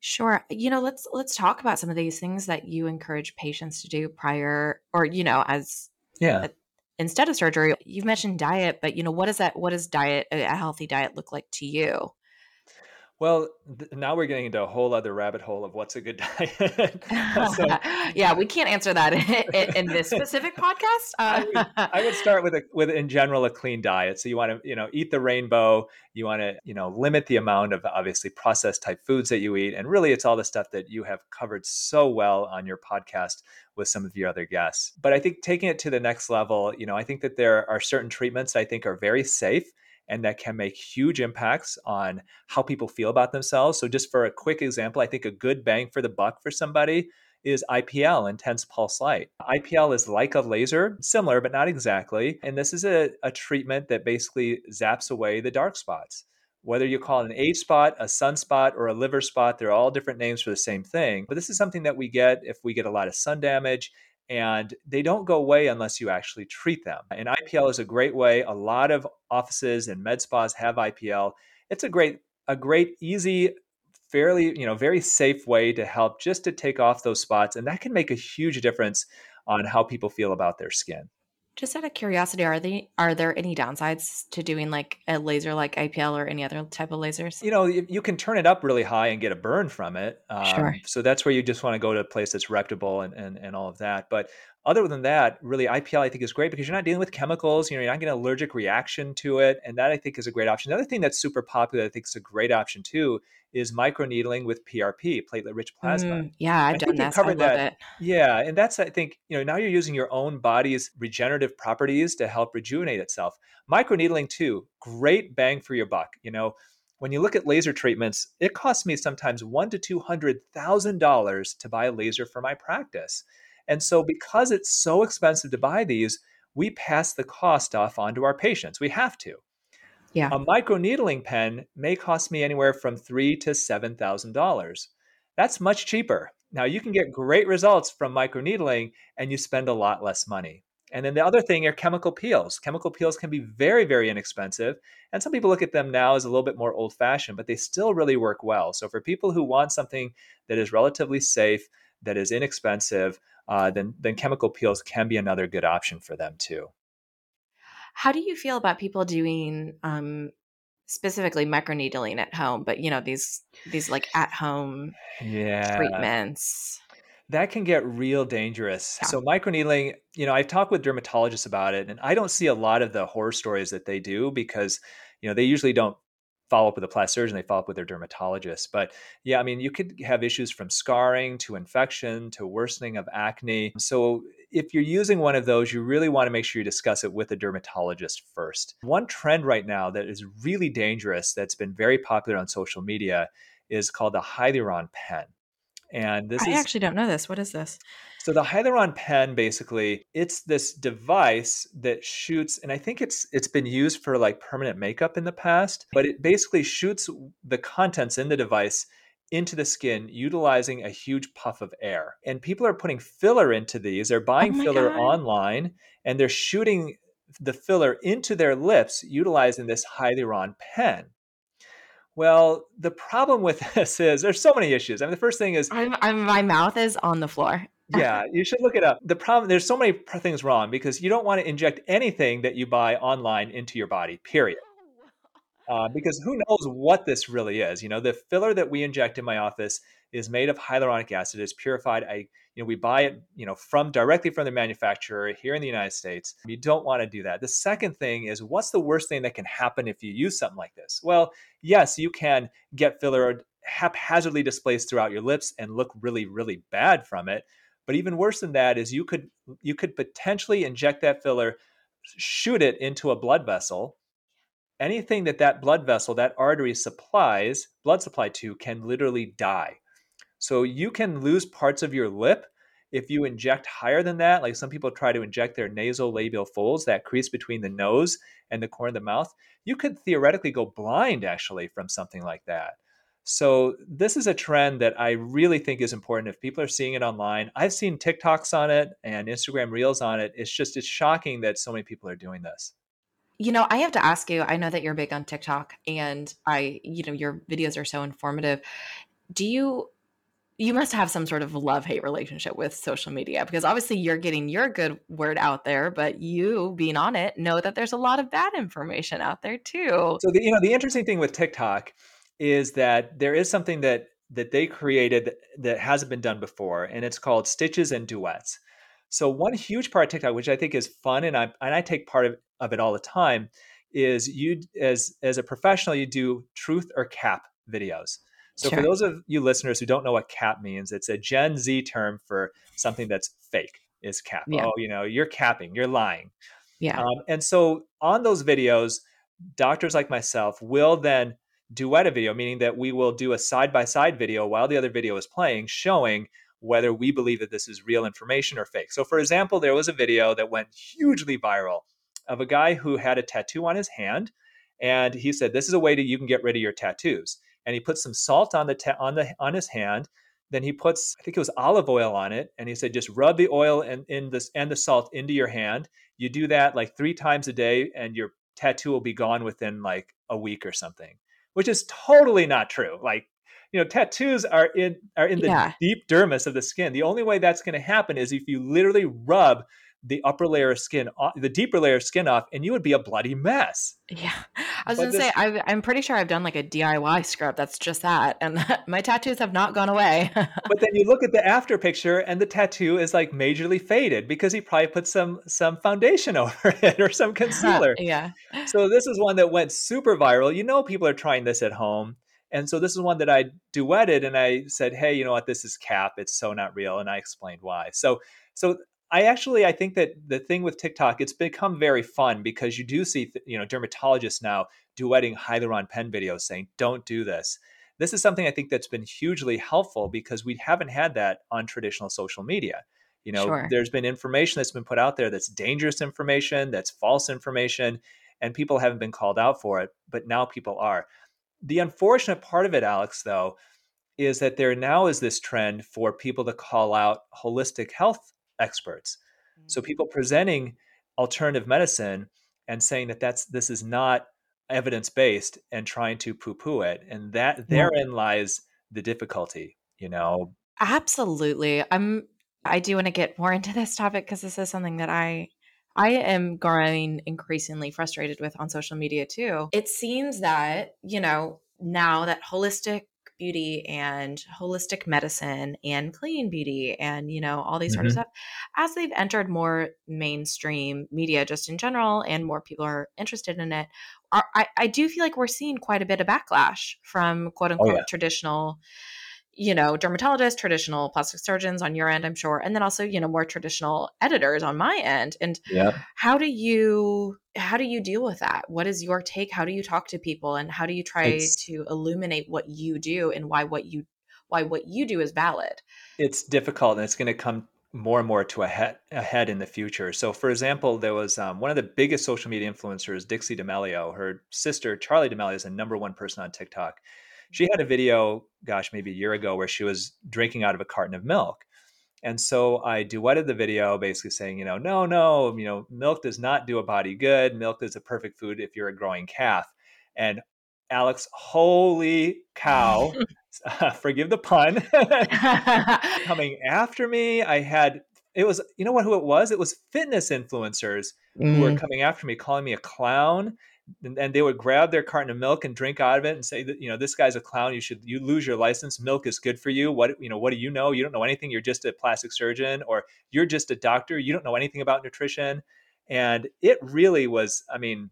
Sure. You know, let's let's talk about some of these things that you encourage patients to do prior or you know, as yeah. A, instead of surgery. You've mentioned diet, but you know, what does that what does diet a healthy diet look like to you? Well, th- now we're getting into a whole other rabbit hole of what's a good diet. so, yeah, we can't answer that in, in this specific podcast. Uh, I, would, I, would, start with a, with in general a clean diet. So you want to you know eat the rainbow. You want to you know limit the amount of obviously processed type foods that you eat, and really it's all the stuff that you have covered so well on your podcast with some of your other guests. But I think taking it to the next level, you know, I think that there are certain treatments I think are very safe and that can make huge impacts on how people feel about themselves. So, just for a quick example, I think a good bang for the buck for somebody is IPL, intense pulse light. IPL is like a laser, similar, but not exactly. And this is a, a treatment that basically zaps away the dark spots. Whether you call it an age spot, a sunspot, or a liver spot, they're all different names for the same thing. But this is something that we get if we get a lot of sun damage and they don't go away unless you actually treat them. And IPL is a great way. A lot of offices and med spas have IPL. It's a great, a great, easy, fairly, you know, very safe way to help just to take off those spots, and that can make a huge difference on how people feel about their skin. Just out of curiosity, are they are there any downsides to doing like a laser like IPL or any other type of lasers? You know, you can turn it up really high and get a burn from it. Um, sure. So that's where you just want to go to a place that's reputable and, and, and all of that. But other than that, really IPL I think is great because you're not dealing with chemicals. You know, you're not getting an allergic reaction to it, and that I think is a great option. The other thing that's super popular, I think is a great option too, is microneedling with PRP, platelet-rich plasma. Mm, yeah, I've I done that. Covered that. It. Yeah, and that's I think you know now you're using your own body's regenerative properties to help rejuvenate itself. Microneedling too, great bang for your buck. You know, when you look at laser treatments, it costs me sometimes one to two hundred thousand dollars to buy a laser for my practice. And so, because it's so expensive to buy these, we pass the cost off onto our patients. We have to. Yeah. A microneedling pen may cost me anywhere from three to seven thousand dollars. That's much cheaper. Now you can get great results from microneedling and you spend a lot less money. And then the other thing are chemical peels. Chemical peels can be very, very inexpensive. And some people look at them now as a little bit more old fashioned, but they still really work well. So for people who want something that is relatively safe, that is inexpensive, uh, then, then chemical peels can be another good option for them too. How do you feel about people doing um, specifically microneedling at home, but you know these these like at home yeah. treatments? That can get real dangerous. Yeah. So microneedling, you know, I've talked with dermatologists about it, and I don't see a lot of the horror stories that they do because, you know, they usually don't follow up with a plastic surgeon, they follow up with their dermatologist. But yeah, I mean, you could have issues from scarring to infection to worsening of acne. So if you're using one of those, you really want to make sure you discuss it with a dermatologist first. One trend right now that is really dangerous that's been very popular on social media is called the Hyaluron pen. And this I is, actually don't know this. What is this? So the Hyaluron pen basically it's this device that shoots and I think it's it's been used for like permanent makeup in the past, but it basically shoots the contents in the device into the skin utilizing a huge puff of air. And people are putting filler into these. They're oh buying oh filler God. online and they're shooting the filler into their lips utilizing this Hyaluron pen. Well, the problem with this is there's so many issues. I mean, the first thing is I'm, I'm, my mouth is on the floor. Yeah, you should look it up. The problem there's so many things wrong because you don't want to inject anything that you buy online into your body. Period uh, because who knows what this really is? You know, the filler that we inject in my office is made of hyaluronic acid. It's purified. I, you know, we buy it, you know, from directly from the manufacturer here in the United States. You don't want to do that. The second thing is, what's the worst thing that can happen if you use something like this? Well, yes, you can get filler haphazardly displaced throughout your lips and look really, really bad from it. But even worse than that is you could you could potentially inject that filler, shoot it into a blood vessel anything that that blood vessel, that artery supplies blood supply to, can literally die. So you can lose parts of your lip if you inject higher than that. Like some people try to inject their nasal labial folds, that crease between the nose and the corner of the mouth. You could theoretically go blind actually from something like that. So this is a trend that I really think is important. If people are seeing it online, I've seen TikToks on it and Instagram Reels on it. It's just it's shocking that so many people are doing this. You know, I have to ask you. I know that you're big on TikTok, and I, you know, your videos are so informative. Do you? You must have some sort of love hate relationship with social media because obviously you're getting your good word out there, but you being on it know that there's a lot of bad information out there too. So the you know the interesting thing with TikTok is that there is something that that they created that hasn't been done before, and it's called stitches and duets. So one huge part of TikTok, which I think is fun, and I and I take part of, of it all the time, is you as as a professional, you do truth or cap videos. So sure. for those of you listeners who don't know what cap means, it's a Gen Z term for something that's fake. Is cap? Yeah. Oh, you know, you're capping, you're lying. Yeah. Um, and so on those videos, doctors like myself will then duet a video, meaning that we will do a side by side video while the other video is playing, showing whether we believe that this is real information or fake. So, for example, there was a video that went hugely viral of a guy who had a tattoo on his hand, and he said, "This is a way that you can get rid of your tattoos." And he put some salt on the ta- on the on his hand. Then he puts, I think it was olive oil on it, and he said, "Just rub the oil and in this and the salt into your hand. You do that like three times a day, and your tattoo will be gone within like a week or something." Which is totally not true. Like, you know, tattoos are in are in the yeah. deep dermis of the skin. The only way that's going to happen is if you literally rub the upper layer of skin, off, the deeper layer of skin off, and you would be a bloody mess. Yeah, I was but gonna this, say i am pretty sure I've done like a DIY scrub that's just that, and my tattoos have not gone away. but then you look at the after picture, and the tattoo is like majorly faded because he probably put some some foundation over it or some concealer. yeah. So this is one that went super viral. You know, people are trying this at home. And so this is one that I duetted and I said, hey, you know what, this is cap. It's so not real. And I explained why. So so I actually I think that the thing with TikTok it's become very fun because you do see you know dermatologists now duetting hyaluron pen videos saying don't do this. This is something I think that's been hugely helpful because we haven't had that on traditional social media. You know, sure. there's been information that's been put out there that's dangerous information, that's false information, and people haven't been called out for it, but now people are. The unfortunate part of it, Alex, though, is that there now is this trend for people to call out holistic health experts. Mm-hmm. So people presenting alternative medicine and saying that that's this is not evidence based and trying to poo poo it, and that therein lies the difficulty. You know, absolutely. I'm. I do want to get more into this topic because this is something that I I am growing increasingly frustrated with on social media too. It seems that, you know, now that holistic beauty and holistic medicine and clean beauty and you know all these mm-hmm. sort of stuff as they've entered more mainstream media just in general and more people are interested in it are, I, I do feel like we're seeing quite a bit of backlash from quote unquote oh, yeah. traditional you know, dermatologists, traditional plastic surgeons on your end, I'm sure, and then also, you know, more traditional editors on my end. And yeah. how do you how do you deal with that? What is your take? How do you talk to people and how do you try it's, to illuminate what you do and why what you why what you do is valid? It's difficult and it's going to come more and more to a head, ahead in the future. So, for example, there was um, one of the biggest social media influencers, Dixie D'Amelio. Her sister, Charlie D'Amelio, is the number one person on TikTok she had a video, gosh, maybe a year ago, where she was drinking out of a carton of milk. And so I duetted the video basically saying, you know, no, no, you know, milk does not do a body good. Milk is a perfect food if you're a growing calf. And Alex, holy cow, uh, forgive the pun, coming after me. I had, it was, you know what, who it was? It was fitness influencers mm. who were mm. coming after me, calling me a clown and, and, they would grab their carton of milk and drink out of it and say that you know this guy's a clown. You should you lose your license. Milk is good for you. What you know what do you know? You don't know anything. You're just a plastic surgeon or you're just a doctor. You don't know anything about nutrition. And it really was i mean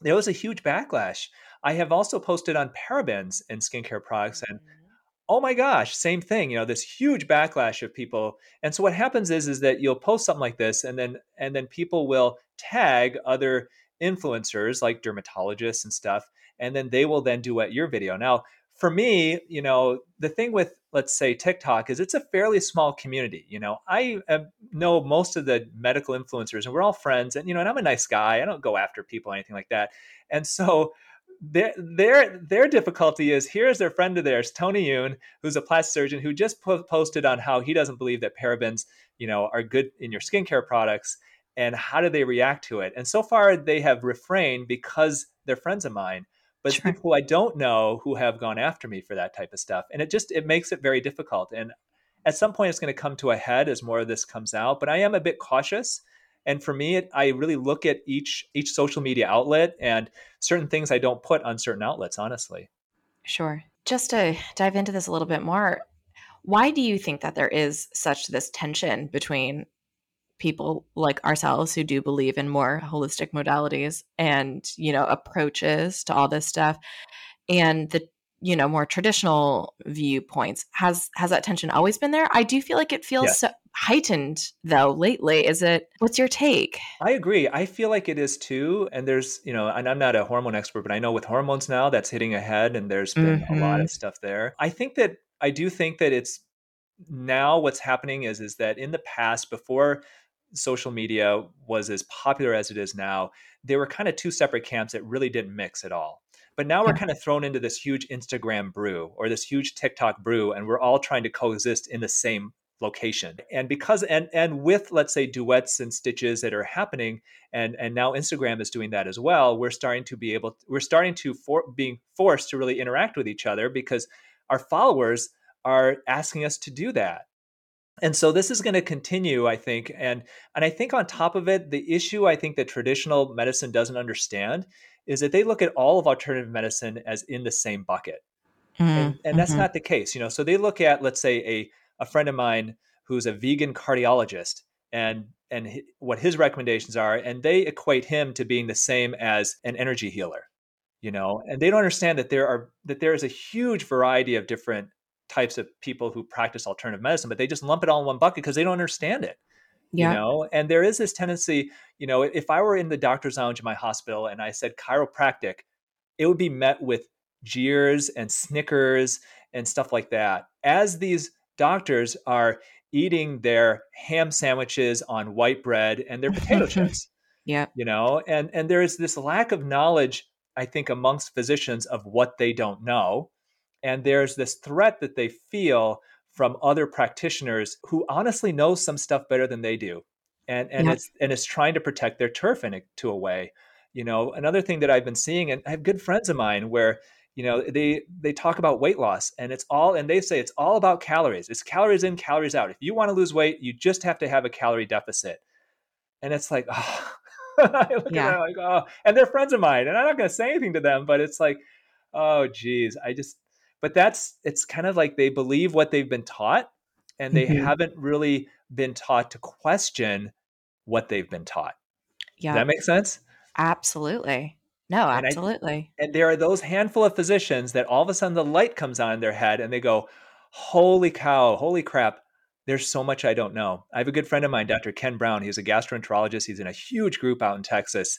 there was a huge backlash. I have also posted on parabens in skincare products and mm-hmm. oh my gosh same thing you know this huge backlash of people. And so what happens is is that you'll post something like this and then and then people will tag other influencers like dermatologists and stuff, and then they will then do duet your video. Now, for me, you know, the thing with let's say TikTok is it's a fairly small community. You know, I uh, know most of the medical influencers, and we're all friends. And you know, and I'm a nice guy. I don't go after people or anything like that. And so their their their difficulty is here's their friend of theirs, Tony Youn, who's a plastic surgeon who just po- posted on how he doesn't believe that parabens, you know, are good in your skincare products, and how do they react to it? And so far, they have refrained because they're friends of mine but sure. people who I don't know who have gone after me for that type of stuff. And it just it makes it very difficult. And at some point it's going to come to a head as more of this comes out, but I am a bit cautious. And for me, it, I really look at each each social media outlet and certain things I don't put on certain outlets, honestly. Sure. Just to dive into this a little bit more, why do you think that there is such this tension between people like ourselves who do believe in more holistic modalities and you know approaches to all this stuff and the you know more traditional viewpoints has has that tension always been there? I do feel like it feels so heightened though lately. Is it what's your take? I agree. I feel like it is too and there's you know and i'm not a hormone expert but i know with hormones now that's hitting ahead and there's been mm-hmm. a lot of mm-hmm. stuff there. I think that i do think that it's now what's happening is is that in the past before social media was as popular as it is now, they were kind of two separate camps that really didn't mix at all. But now we're kind of thrown into this huge Instagram brew or this huge TikTok brew, and we're all trying to coexist in the same location. And because and and with let's say duets and stitches that are happening, and and now Instagram is doing that as well. We're starting to be able, we're starting to for being forced to really interact with each other because our followers are asking us to do that and so this is going to continue i think and and i think on top of it the issue i think that traditional medicine doesn't understand is that they look at all of alternative medicine as in the same bucket mm, and, and that's mm-hmm. not the case you know so they look at let's say a, a friend of mine who's a vegan cardiologist and and what his recommendations are and they equate him to being the same as an energy healer you know and they don't understand that there are that there is a huge variety of different types of people who practice alternative medicine, but they just lump it all in one bucket because they don't understand it. Yeah. You know, and there is this tendency, you know, if I were in the doctor's lounge in my hospital and I said chiropractic, it would be met with jeers and snickers and stuff like that. As these doctors are eating their ham sandwiches on white bread and their potato chips. Yeah. You know, and and there is this lack of knowledge, I think, amongst physicians of what they don't know and there's this threat that they feel from other practitioners who honestly know some stuff better than they do. And and it's and it's trying to protect their turf in a, to a way you know? Another thing that i've been seeing and i have good friends of mine where you know they they talk about weight loss and it's all and they say it's all about calories. It's calories in calories out. If you want to lose weight you just have to have a calorie deficit. And it's like oh. I look yeah. at like oh. And they're friends of mine and i'm not going to say anything to them but it's like oh geez. I just but that's it's kind of like they believe what they've been taught and they mm-hmm. haven't really been taught to question what they've been taught. Yeah. Does that make sense? Absolutely. No, absolutely. And, I, and there are those handful of physicians that all of a sudden the light comes on in their head and they go, Holy cow, holy crap, there's so much I don't know. I have a good friend of mine, Dr. Ken Brown. He's a gastroenterologist. He's in a huge group out in Texas.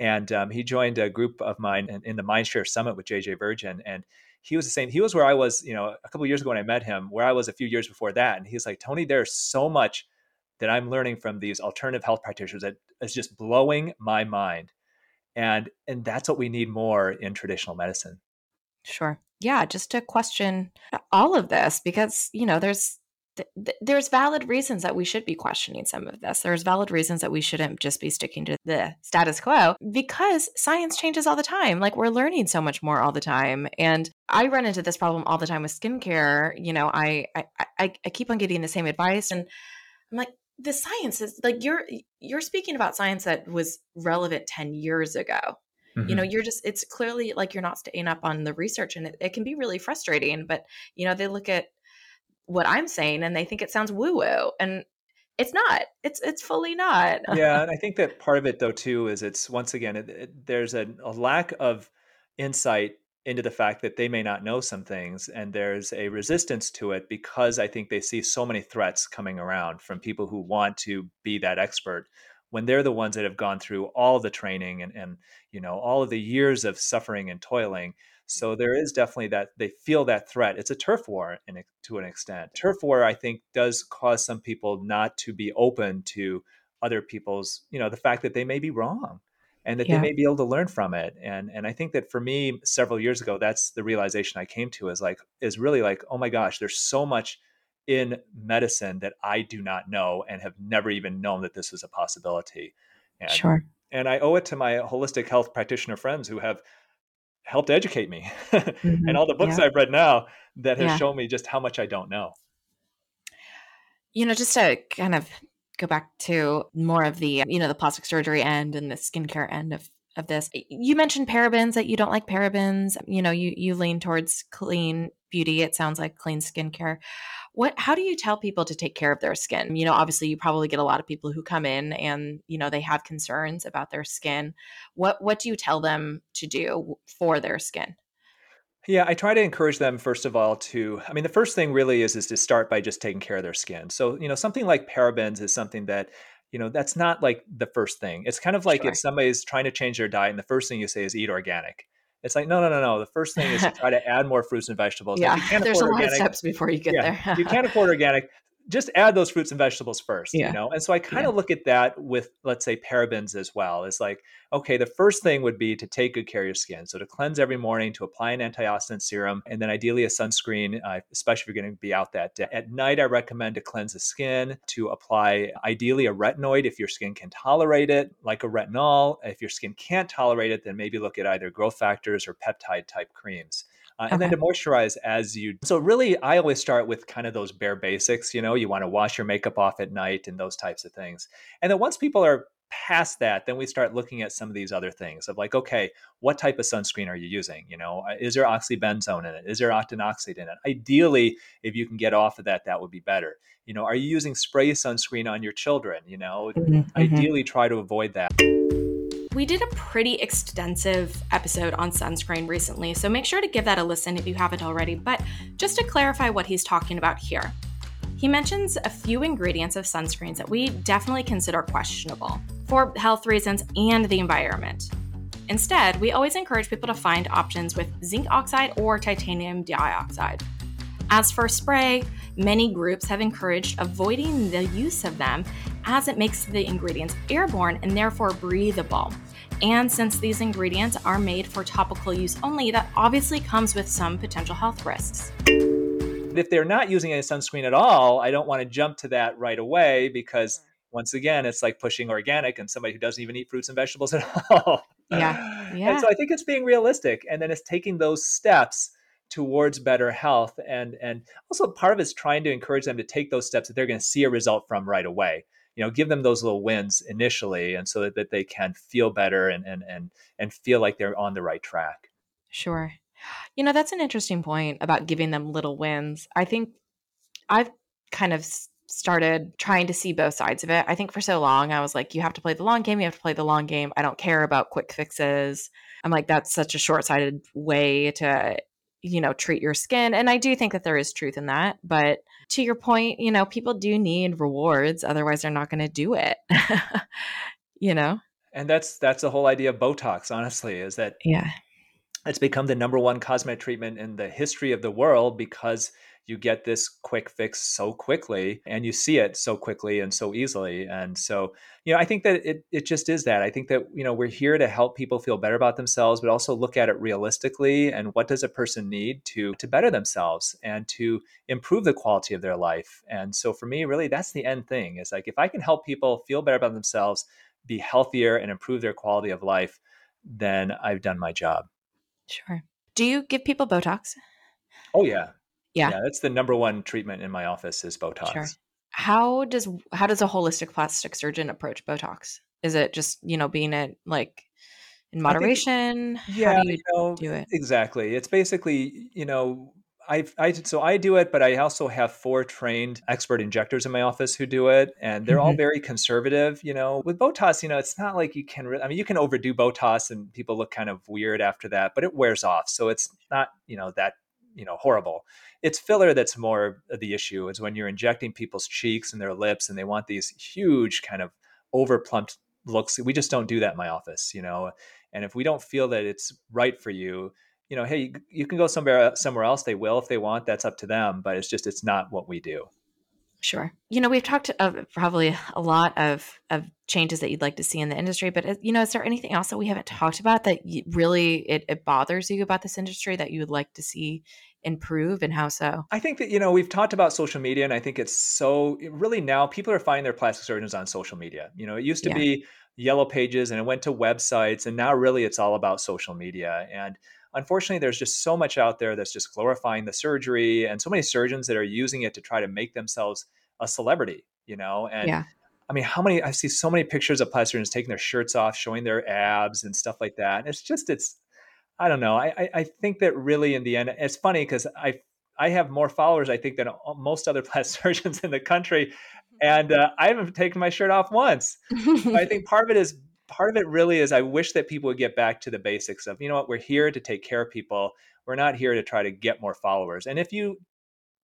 And um, he joined a group of mine in, in the Mindshare Summit with JJ Virgin. And he was the same. He was where I was, you know, a couple years ago when I met him, where I was a few years before that. And he's like, Tony, there's so much that I'm learning from these alternative health practitioners that is just blowing my mind. And and that's what we need more in traditional medicine. Sure. Yeah, just to question all of this because, you know, there's th- there's valid reasons that we should be questioning some of this. There's valid reasons that we shouldn't just be sticking to the status quo because science changes all the time. Like we're learning so much more all the time. And I run into this problem all the time with skincare. You know, I I, I, I keep on getting the same advice and I'm like, the science is like you're you're speaking about science that was relevant 10 years ago Mm-hmm. you know you're just it's clearly like you're not staying up on the research and it, it, can be really frustrating but you know they look at what I'm saying and they think it sounds woo woo and it's not it's it's fully not. Yeah and i think that part of it though too is it's once again it, it, there's a, a, lack of insight into the fact that they may not know some things and there's a resistance to it because i think they see so many threats coming around from people who want to be that expert when they're the ones that have gone through all the training and, and you know all of the years of suffering and toiling so there is definitely that they feel that threat it's a turf war in, to an extent turf war i think does cause some people not to be open to other people's you know the fact that they may be wrong and that yeah. they may be able to learn from it and and i think that for me several years ago that's the realization i came to is like is really like oh my gosh there's so much in medicine that I do not know and have never even known that this was a possibility. And, sure. And I owe it to my holistic health practitioner friends who have helped educate me mm-hmm. and all the books yeah. I've read now that have yeah. shown me just how much I don't know. You know, just to kind of go back to more of the, you know, the plastic surgery end and the skincare end of of this. You mentioned parabens that you don't like parabens. You know, you you lean towards clean beauty. It sounds like clean skincare what how do you tell people to take care of their skin you know obviously you probably get a lot of people who come in and you know they have concerns about their skin what what do you tell them to do for their skin yeah, I try to encourage them first of all to I mean the first thing really is is to start by just taking care of their skin. So, you know, something like parabens is something that you know, that's not like the first thing. It's kind of like sure. if somebody's trying to change their diet and the first thing you say is eat organic. It's like, no, no, no, no. The first thing is to try to add more fruits and vegetables. Yeah, there's a lot organic, of steps before you get yeah, there. you can't afford organic just add those fruits and vegetables first yeah. you know? And so i kind of yeah. look at that with let's say parabens as well. It's like okay the first thing would be to take good care of your skin. So to cleanse every morning to apply an antioxidant serum and then ideally a sunscreen uh, especially if you're going to be out that day. At night i recommend to cleanse the skin to apply ideally a retinoid if your skin can tolerate it like a retinol. If your skin can't tolerate it then maybe look at either growth factors or peptide type creams uh, and then to moisturize as you so really i always start with kind of those bare basics you know you want to wash your makeup off at night and those types of things. And then once people are past that then we start looking at some of these other things of like okay what type of sunscreen are you using? You know uh, is there oxybenzone in it? Is there octinoxate in it? Ideally if you can get off of that that would be better. You know are you using spray sunscreen on your children? You know mm-hmm. mm-hmm. ideally try to avoid that we did a pretty extensive episode on sunscreen recently, so make sure to give that a listen if you haven't already. But just to clarify what he's talking about here, he mentions a few ingredients of sunscreens that we definitely consider questionable for health reasons and the environment. Instead, we always encourage people to find options with zinc oxide or titanium dioxide. As for spray, many groups have encouraged avoiding the use of them as it makes the ingredients airborne and therefore breathable. And since these ingredients are made for topical use only, that obviously comes with some potential health risks. If they're not using any sunscreen at all, I don't want to jump to that right away because once again, it's like pushing organic and somebody who doesn't even eat fruits and vegetables at all. Yeah. yeah. And so I think it's being realistic. And then it's taking those steps towards better health. And and also part of it is trying to encourage them to take those steps that they're going to see a result from right away you know give them those little wins initially and so that, that they can feel better and and and and feel like they're on the right track. Sure. You know that's an interesting point about giving them little wins. I think i've kind of started trying to see both sides of it. I think for so long i was like you have to play the long game you have to play the long game. I don't care about quick fixes. I'm like that's such a short-sighted way to you know treat your skin and i do think that there is truth in that but to your point you know people do need rewards otherwise they're not going to do it you know? And that's that's the whole idea of botox honestly is that yeah. it's become the number one cosmetic treatment in the history of the world because you get this quick fix so quickly and you see it so quickly and so easily. And so you know i think that it, it just is that. I think that you know we're here to help people feel better about themselves but also look at it realistically and what does a person need to to better themselves and to improve the quality of their life. And so for me really that's the end thing. Is like if i can help people feel better about themselves be healthier and improve their quality of life then i've done my job. Sure. Do you give people botox? Oh yeah yeah. Yeah, that's the number one treatment in my office is Botox. Sure. How does how does a holistic plastic surgeon approach Botox? Is it just, you know, being it like in moderation? Think, yeah, how do you, you know, do it? Exactly. It's basically, you know, I, I so I do it, but I also have four trained expert injectors in my office who do it, and they're mm-hmm. all very conservative. You know, with Botox, you know, it's not like you can. Re- I mean, you can overdo Botox, and people look kind of weird after that, but it wears off, so it's not you know that you know horrible it's filler that's more the issue is when you're injecting people's cheeks and their lips and they want these huge kind of over plumped looks. We just don't do that in my office, you know. And if we don't feel that it's right for you, you know, hey, you, you can go somewhere somewhere else. They will if they want. That's up to them. But it's just it's not what we do. Sure. You know, we've talked of probably a lot of of changes that you'd like to see in the industry, but uh, you know, is there anything else that we haven't talked about that really it, it bothers you about this industry that you would like to see improve, and how so? I think that you know we've talked about social media, and I think it's so really now people are finding their plastic surgeons on social media. You know, it used to yeah. be yellow pages, and it went to websites, and now really it's all about social media and unfortunately, there's just so much out there that's just glorifying the surgery, and so many surgeons that are using it to try to make themselves a celebrity, you know? And yeah. I mean, how many I see so many pictures of plastic surgeons taking their shirts off, showing their abs and stuff like that. And it's just, it's, I don't know. I, I think that really in the end, it's funny because I, I have more followers, I think, than most other plastic surgeons in the country. And uh, I haven't taken my shirt off once. I think part of it is part of it really is I wish that people would get back to the basics of, you know what, we're here to take care of people. We're not here to try to get more followers. And if you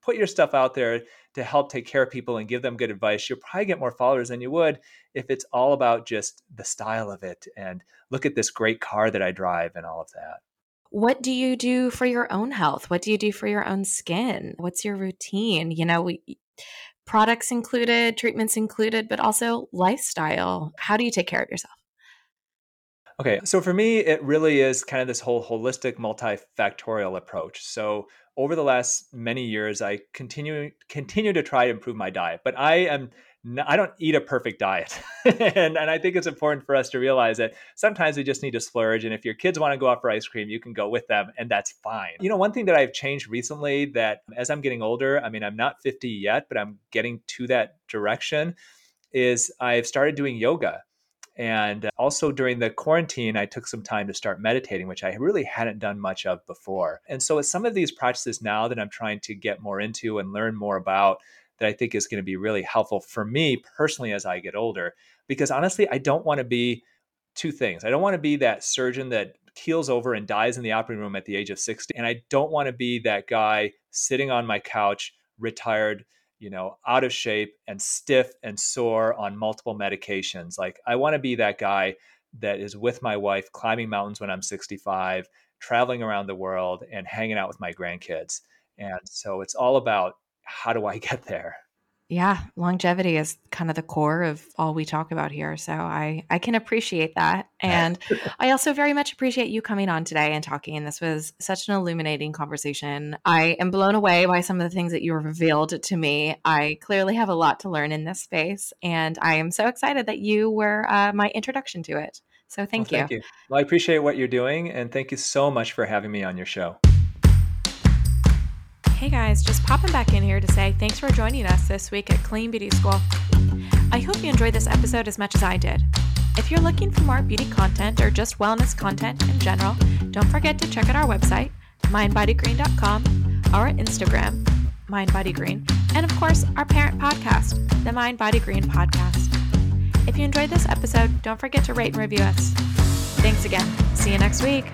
put your stuff out there to help take care of people and give them good advice, you'll probably get more followers than you would if it's all about just the style of it and look at this great car that I drive and all of that. What do you do for your own health? What do you do for your own skin? What's your routine? You know, we products included, treatments included, but also lifestyle. How do you take care of yourself? Okay, so for me, it really is kind of this whole holistic, multifactorial approach. So over the last many years, I continue continue to try to improve my diet, but I am I don't eat a perfect diet, and and I think it's important for us to realize that sometimes we just need to splurge. And if your kids want to go out for ice cream, you can go with them, and that's fine. You know, one thing that I've changed recently that as I'm getting older, I mean, I'm not 50 yet, but I'm getting to that direction, is I've started doing yoga. And uh, also during the quarantine, I took some time to start meditating, which I really hadn't done much of before. And so it's some of these practices now that I'm trying to get more into and learn more about that I think is going to be really helpful for me personally as I get older. Because honestly, I don't want to be two things. I don't want to be that surgeon that keels over and dies in the operating room at the age of 60. And I don't want to be that guy sitting on my couch, retired you know, out of shape and stiff and sore on multiple medications. Like I want to be that guy that is with my wife climbing mountains when I'm 65, traveling around the world and hanging out with my grandkids. And so it's all about how do I get there? Yeah, longevity is kind of the core of all we talk about here. So I I can appreciate that. And I also very much appreciate you coming on today and talking. This was such an illuminating conversation. I am blown away by some of the things that you revealed to me. I clearly have a lot to learn in this space, and I am so excited that you were uh, my introduction to it. So thank, well, you. thank you. Well, I appreciate what you're doing, and thank you so much for having me on your show. Hey guys, just popping back in here to say thanks for joining us this week at Clean Beauty School. I hope you enjoyed this episode as much as I did. If you're looking for more beauty content or just wellness content in general, don't forget to check out our website, mindbodygreen.com, our Instagram, mindbodygreen, and of course, our parent podcast, the Mind Body Green Podcast. If you enjoyed this episode, don't forget to rate and review us. Thanks again. See you next week.